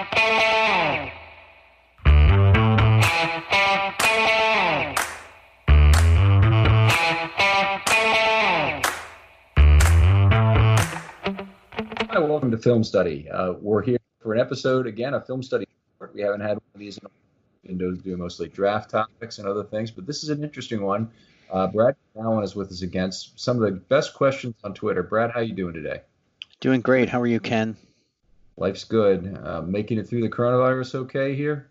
Hi, welcome to Film Study. Uh, we're here for an episode again, a film study. We haven't had one of these in do do mostly draft topics and other things, but this is an interesting one. Uh, Brad Allen is with us against some of the best questions on Twitter. Brad, how you doing today? Doing great. How are you, Ken? Life's good. Uh, making it through the coronavirus okay here?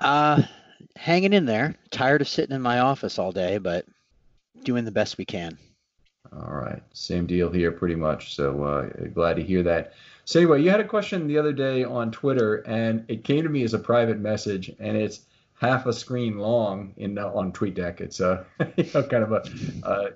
Uh, hanging in there. Tired of sitting in my office all day, but doing the best we can. All right, same deal here, pretty much. So uh, glad to hear that. So anyway, you had a question the other day on Twitter, and it came to me as a private message, and it's half a screen long in uh, on TweetDeck. It's a you know, kind of a uh,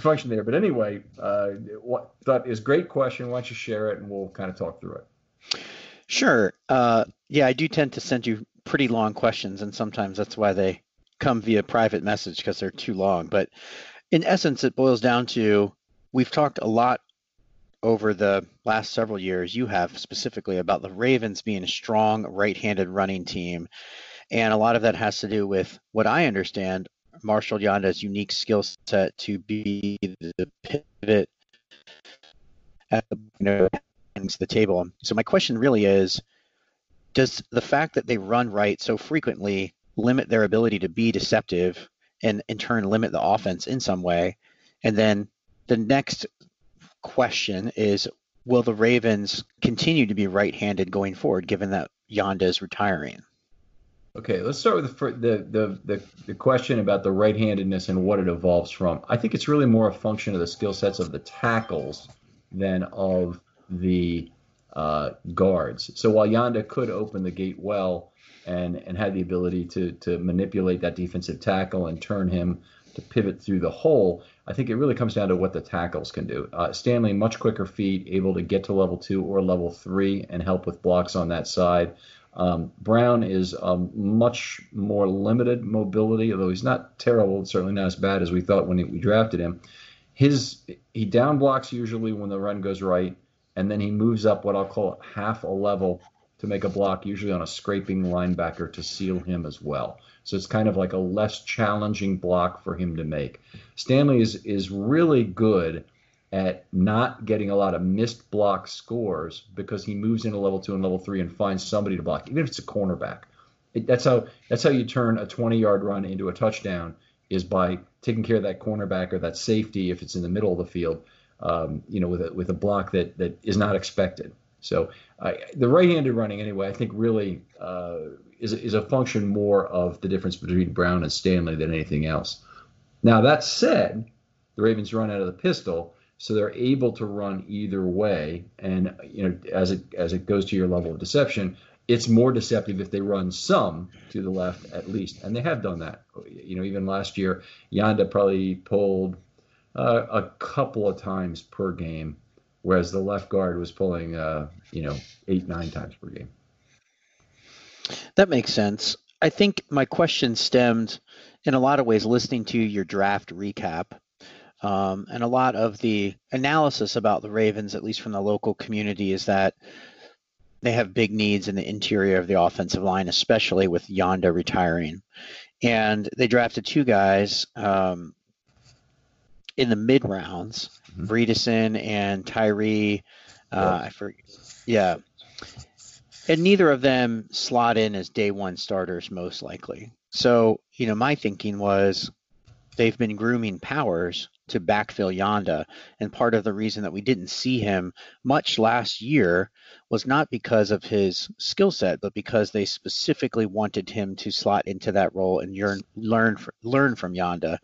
function there. But anyway, uh, what thought is great question. Why don't you share it, and we'll kind of talk through it. Sure. Uh, yeah, I do tend to send you pretty long questions, and sometimes that's why they come via private message because they're too long. But in essence, it boils down to we've talked a lot over the last several years, you have specifically about the Ravens being a strong right handed running team. And a lot of that has to do with what I understand Marshall Yanda's unique skill set to be the pivot at the, you know, the table. So my question really is does the fact that they run right so frequently limit their ability to be deceptive and in turn limit the offense in some way? And then the next question is will the Ravens continue to be right handed going forward given that Yanda is retiring? Okay, let's start with the, the the the, question about the right-handedness and what it evolves from. I think it's really more a function of the skill sets of the tackles than of the uh, guards. So while Yanda could open the gate well and and had the ability to to manipulate that defensive tackle and turn him to pivot through the hole, I think it really comes down to what the tackles can do. Uh, Stanley, much quicker feet, able to get to level two or level three and help with blocks on that side. Um, Brown is um, much more limited mobility, although he's not terrible. Certainly not as bad as we thought when he, we drafted him. His he down blocks usually when the run goes right, and then he moves up what I'll call half a level to make a block, usually on a scraping linebacker to seal him as well. So it's kind of like a less challenging block for him to make. Stanley is is really good at not getting a lot of missed block scores because he moves into level two and level three and finds somebody to block, even if it's a cornerback. It, that's how that's how you turn a 20 yard run into a touchdown is by taking care of that cornerback or that safety if it's in the middle of the field, um, you know, with a with a block that that is not expected. So the right-handed running, anyway, I think really uh, is is a function more of the difference between Brown and Stanley than anything else. Now that said, the Ravens run out of the pistol so they're able to run either way. And you know as it as it goes to your level of deception it's more deceptive if they run some to the left at least. And they have done that. You know even last year yanda probably pulled uh, a couple of times per game whereas the left guard was pulling uh, you know eight nine times per game. That makes sense. I think my question stemmed in a lot of ways listening to your draft recap um, and a lot of the analysis about the Ravens, at least from the local community, is that they have big needs in the interior of the offensive line, especially with Yanda retiring. And they drafted two guys um, in the mid rounds, mm-hmm. Bredeson and Tyre. Uh, I forget. Yeah. And neither of them slot in as day one starters, most likely. So, you know, my thinking was they've been grooming Powers to backfill Yanda. And part of the reason that we didn't see him much last year was not because of his skill set, but because they specifically wanted him to slot into that role and yearn, learn learn from Yanda.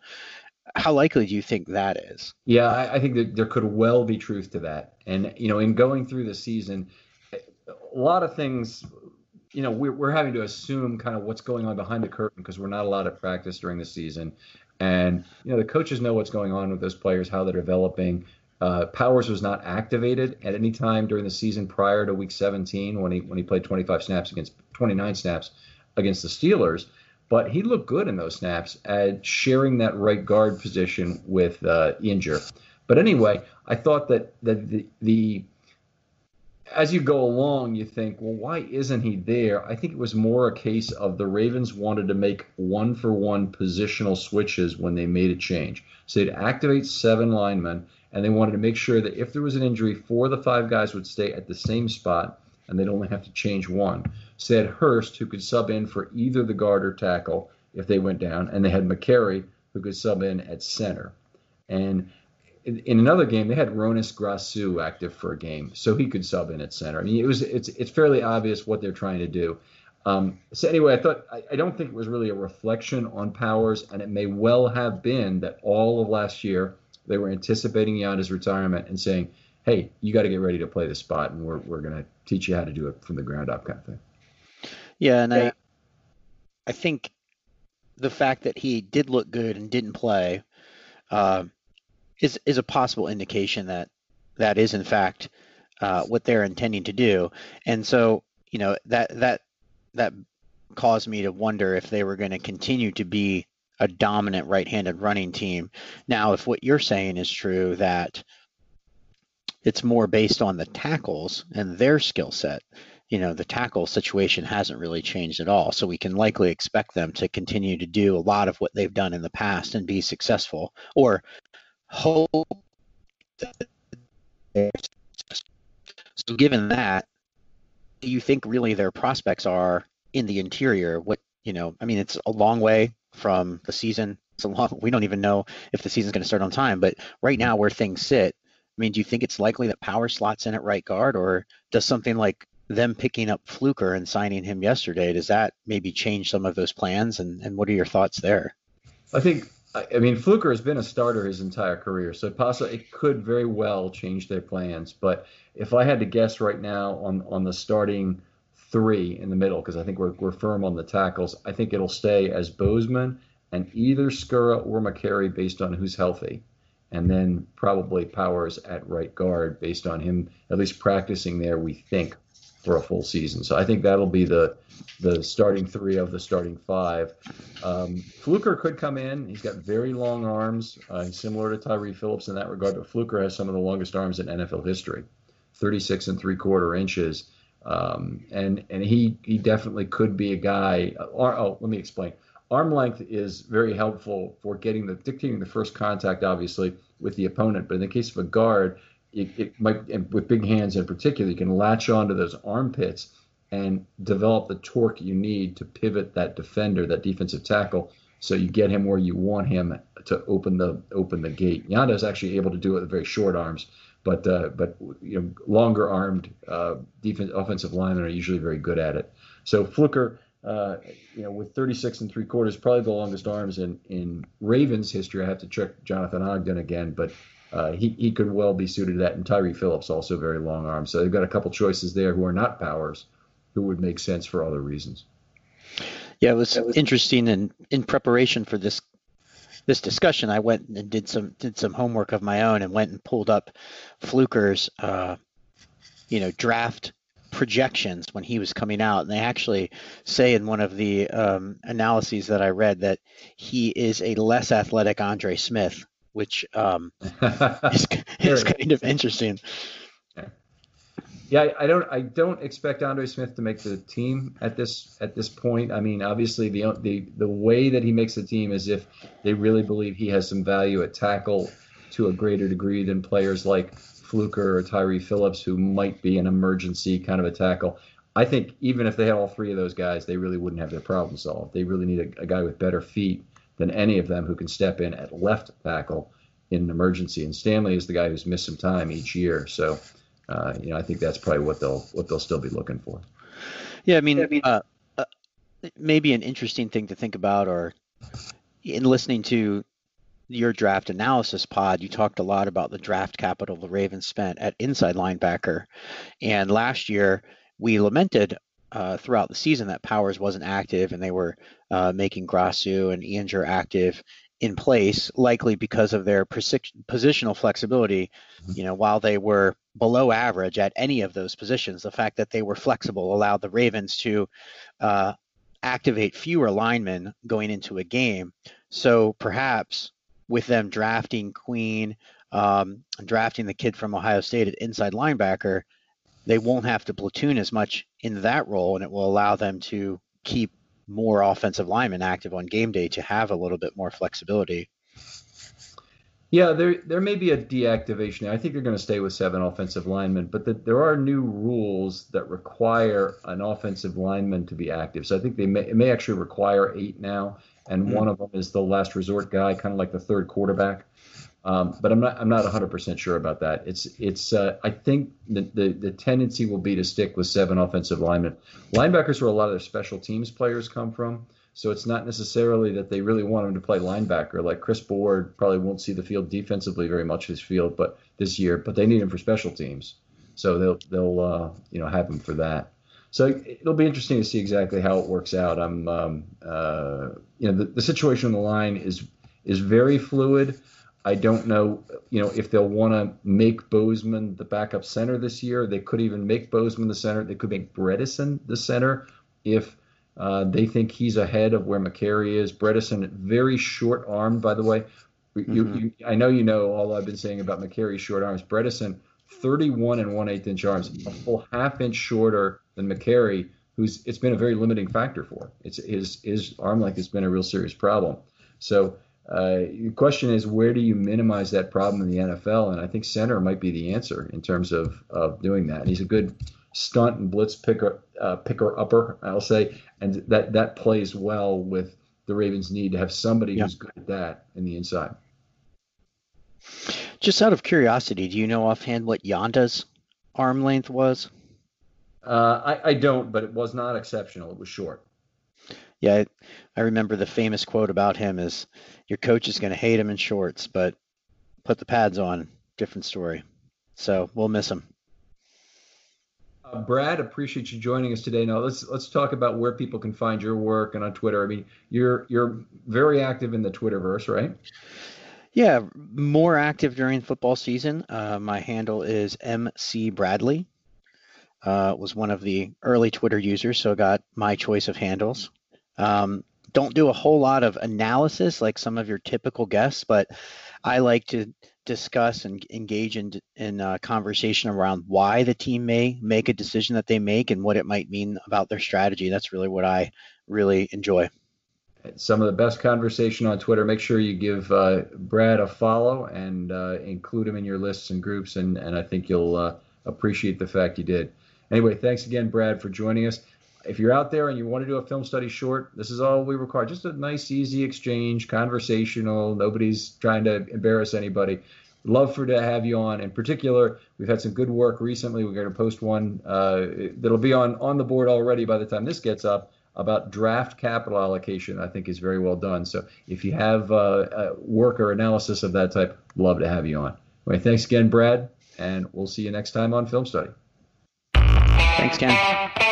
How likely do you think that is? Yeah, I, I think that there could well be truth to that. And you know, in going through the season, a lot of things you know we're, we're having to assume kind of what's going on behind the curtain because we're not allowed to practice during the season and you know the coaches know what's going on with those players, how they're developing. Uh, Powers was not activated at any time during the season prior to Week 17 when he when he played 25 snaps against 29 snaps against the Steelers. But he looked good in those snaps at sharing that right guard position with uh. But anyway, I thought that that the, the as you go along, you think, well, why isn't he there? I think it was more a case of the Ravens wanted to make one for one positional switches when they made a change. So they'd activate seven linemen, and they wanted to make sure that if there was an injury, four of the five guys would stay at the same spot, and they'd only have to change one. So they had Hurst, who could sub in for either the guard or tackle if they went down, and they had Mekari, who could sub in at center. And in, another game, they had Hroniss Grasu active for a game, so he could sub in at center. I mean, it was it's it's fairly obvious what they're trying to do. Um, so anyway, I thought I, I, don't think it was really a reflection on Powers, and it may well have been that all of last year they were anticipating Yanda's retirement and saying, "Hey, you got to get ready to play this spot, and we're we're going to teach you how to do it from the ground up," kind of thing. Yeah, and I I think the fact that he did look good and didn't play. Uh, is is a possible indication that that is in fact uh, what they're intending to do. And so, you know, that that that caused me to wonder if they were going to continue to be a dominant right-handed running team. Now, if what you're saying is true, that it's more based on the tackles and their skill set, you know, the tackle situation hasn't really changed at all. So we can likely expect them to continue to do a lot of what they've done in the past and be successful, or so given that do you think really their prospects are in the interior what you know i mean it's a long way from the season it's a long we don't even know if the season's going to start on time but right now where things sit i mean do you think it's likely that power slots in at right guard or does something like them picking up Fluker and signing him yesterday, does that maybe change some of those plans? And, and what are your thoughts there? I think, I mean, Fluker has been a starter his entire career, so possibly it could very well change their plans. But if I had to guess right now on on the starting three in the middle, because I think we're we're firm on the tackles, I think it'll stay as Bozeman and either Skura or Mekari based on who's healthy and then probably Powers at right guard based on him at least practicing there. We think for a full season. So I think that'll be the the starting three of the starting five. Um, Fluker could come in. He's got very long arms. Uh, he's similar to Tyre Phillips in that regard, but Fluker has some of the longest arms in NFL history, 36 and three quarter inches. Um, and and he he definitely could be a guy. Or, oh, let me explain arm length is very helpful for getting the dictating the first contact, obviously, with the opponent. But in the case of a guard, it, it might with big hands in particular, you can latch onto those armpits and develop the torque you need to pivot that defender, that defensive tackle, so you get him where you want him to open the open the gate. Yanda is actually able to do it with very short arms, but uh, but you know longer armed uh, defense offensive linemen are usually very good at it. So Fluker uh, you know, with 36 and three quarters, probably the longest arms in, in Ravens history. I have to check Jonathan Ogden again, but uh, he, he could well be suited to that. And Tyre Phillips also very long arm. So they've got a couple choices there who are not powers, who would make sense for other reasons. Yeah, it was, was interesting. And in preparation for this this discussion, I went and did some did some homework of my own and went and pulled up Fluker's uh, you know draft projections when he was coming out. And they actually say in one of the um, analyses that I read that he is a less athletic Andre Smith, which um, is, is kind of interesting. Yeah, I don't. I don't expect Andre Smith to make the team at this at this point. I mean, obviously the the the way that he makes the team is if they really believe he has some value at tackle to a greater degree than players like Fluker or Tyre Phillips, who might be an emergency kind of a tackle. I think even if they had all three of those guys, they really wouldn't have their problem solved. They really need a, a guy with better feet than any of them who can step in at left tackle in an emergency. And Stanley is the guy who's missed some time each year. So, uh, you know, I think that's probably what they'll what they'll still be looking for. Yeah, I mean, uh, uh, maybe an interesting thing to think about, or in listening to your draft analysis pod, you talked a lot about the draft capital the Ravens spent at inside linebacker. And last year, we lamented uh, throughout the season that Powers wasn't active and they were uh, making Grasu and Ehinger active in place, likely because of their positional flexibility. Mm-hmm. You know, while they were below average at any of those positions, the fact that they were flexible allowed the Ravens to uh, activate fewer linemen going into a game. So perhaps with them drafting Queen, um, drafting the kid from Ohio State at inside linebacker, they won't have to platoon as much in that role, and it will allow them to keep more offensive linemen active on game day to have a little bit more flexibility. Yeah, there there may be a deactivation. I think they're going to stay with seven offensive linemen, but the, there are new rules that require an offensive lineman to be active. So I think they may it may actually require eight now and mm-hmm. one of them is the last resort guy, kind of like the third quarterback. Um, but I'm not I'm not 100% sure about that. It's it's uh, I think the, the, the tendency will be to stick with seven offensive linemen. Linebackers where a lot of their special teams players come from. So it's not necessarily that they really want him to play linebacker. Like Chris Board probably won't see the field defensively very much this field, but this year, but they need him for special teams. So they'll they'll uh, you know have him for that. So it'll be interesting to see exactly how it works out. I'm, um, uh, you know, the, the situation on the line is is very fluid. I don't know, you know, if they'll want to make Bozeman the backup center this year. They could even make Bozeman the center. They could make Bredeson the center if uh, they think he's ahead of where Mekari is. Bredeson, very short armed, by the way. Mm-hmm. You, you, I know you know all I've been saying about Mekari's short arms. Bredeson, 31 and 1 8 inch arms, a full half inch shorter than Mekari, who's it's been a very limiting factor for. It's his his arm length has been a real serious problem. So uh, the question is, where do you minimize that problem in the NFL? And I think center might be the answer in terms of of doing that. And he's a good stunt and blitz picker uh, picker upper, I'll say, and that that plays well with the Ravens' need to have somebody yeah. who's good at that in the inside. Just out of curiosity, do you know offhand what Yanda's arm length was? Uh, I, I don't, but it was not exceptional. It was short. Yeah, I, I remember the famous quote about him is, "Your coach is going to hate him in shorts, but put the pads on." Different story. So we'll miss him. Uh, Brad, appreciate you joining us today. Now let's let's talk about where people can find your work and on Twitter. I mean, you're you're very active in the Twitterverse, right? Yeah, more active during football season. Uh, my handle is MC Bradley. Uh, was one of the early Twitter users, so I got my choice of handles. Um, don't do a whole lot of analysis like some of your typical guests, but I like to discuss and engage in in uh, conversation around why the team may make a decision that they make and what it might mean about their strategy. That's really what I really enjoy. Some of the best conversation on Twitter. Make sure you give uh, Brad a follow and uh, include him in your lists and groups, and and I think you'll uh, appreciate the fact you did. Anyway, thanks again, Brad, for joining us. If you're out there and you want to do a film study short, this is all we require. Just a nice, easy exchange, conversational. Nobody's trying to embarrass anybody. Love for to have you on. In particular, we've had some good work recently. We're going to post one uh, that'll be on on the board already by the time this gets up about draft capital allocation. I think is very well done. So if you have uh, work or analysis of that type, love to have you on. Anyway, thanks again, Brad, and we'll see you next time on Film Study. Thanks, Ken.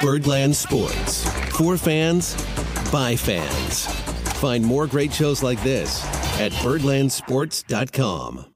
Birdland Sports. For fans, by fans. Find more great shows like this at birdlandsports.com.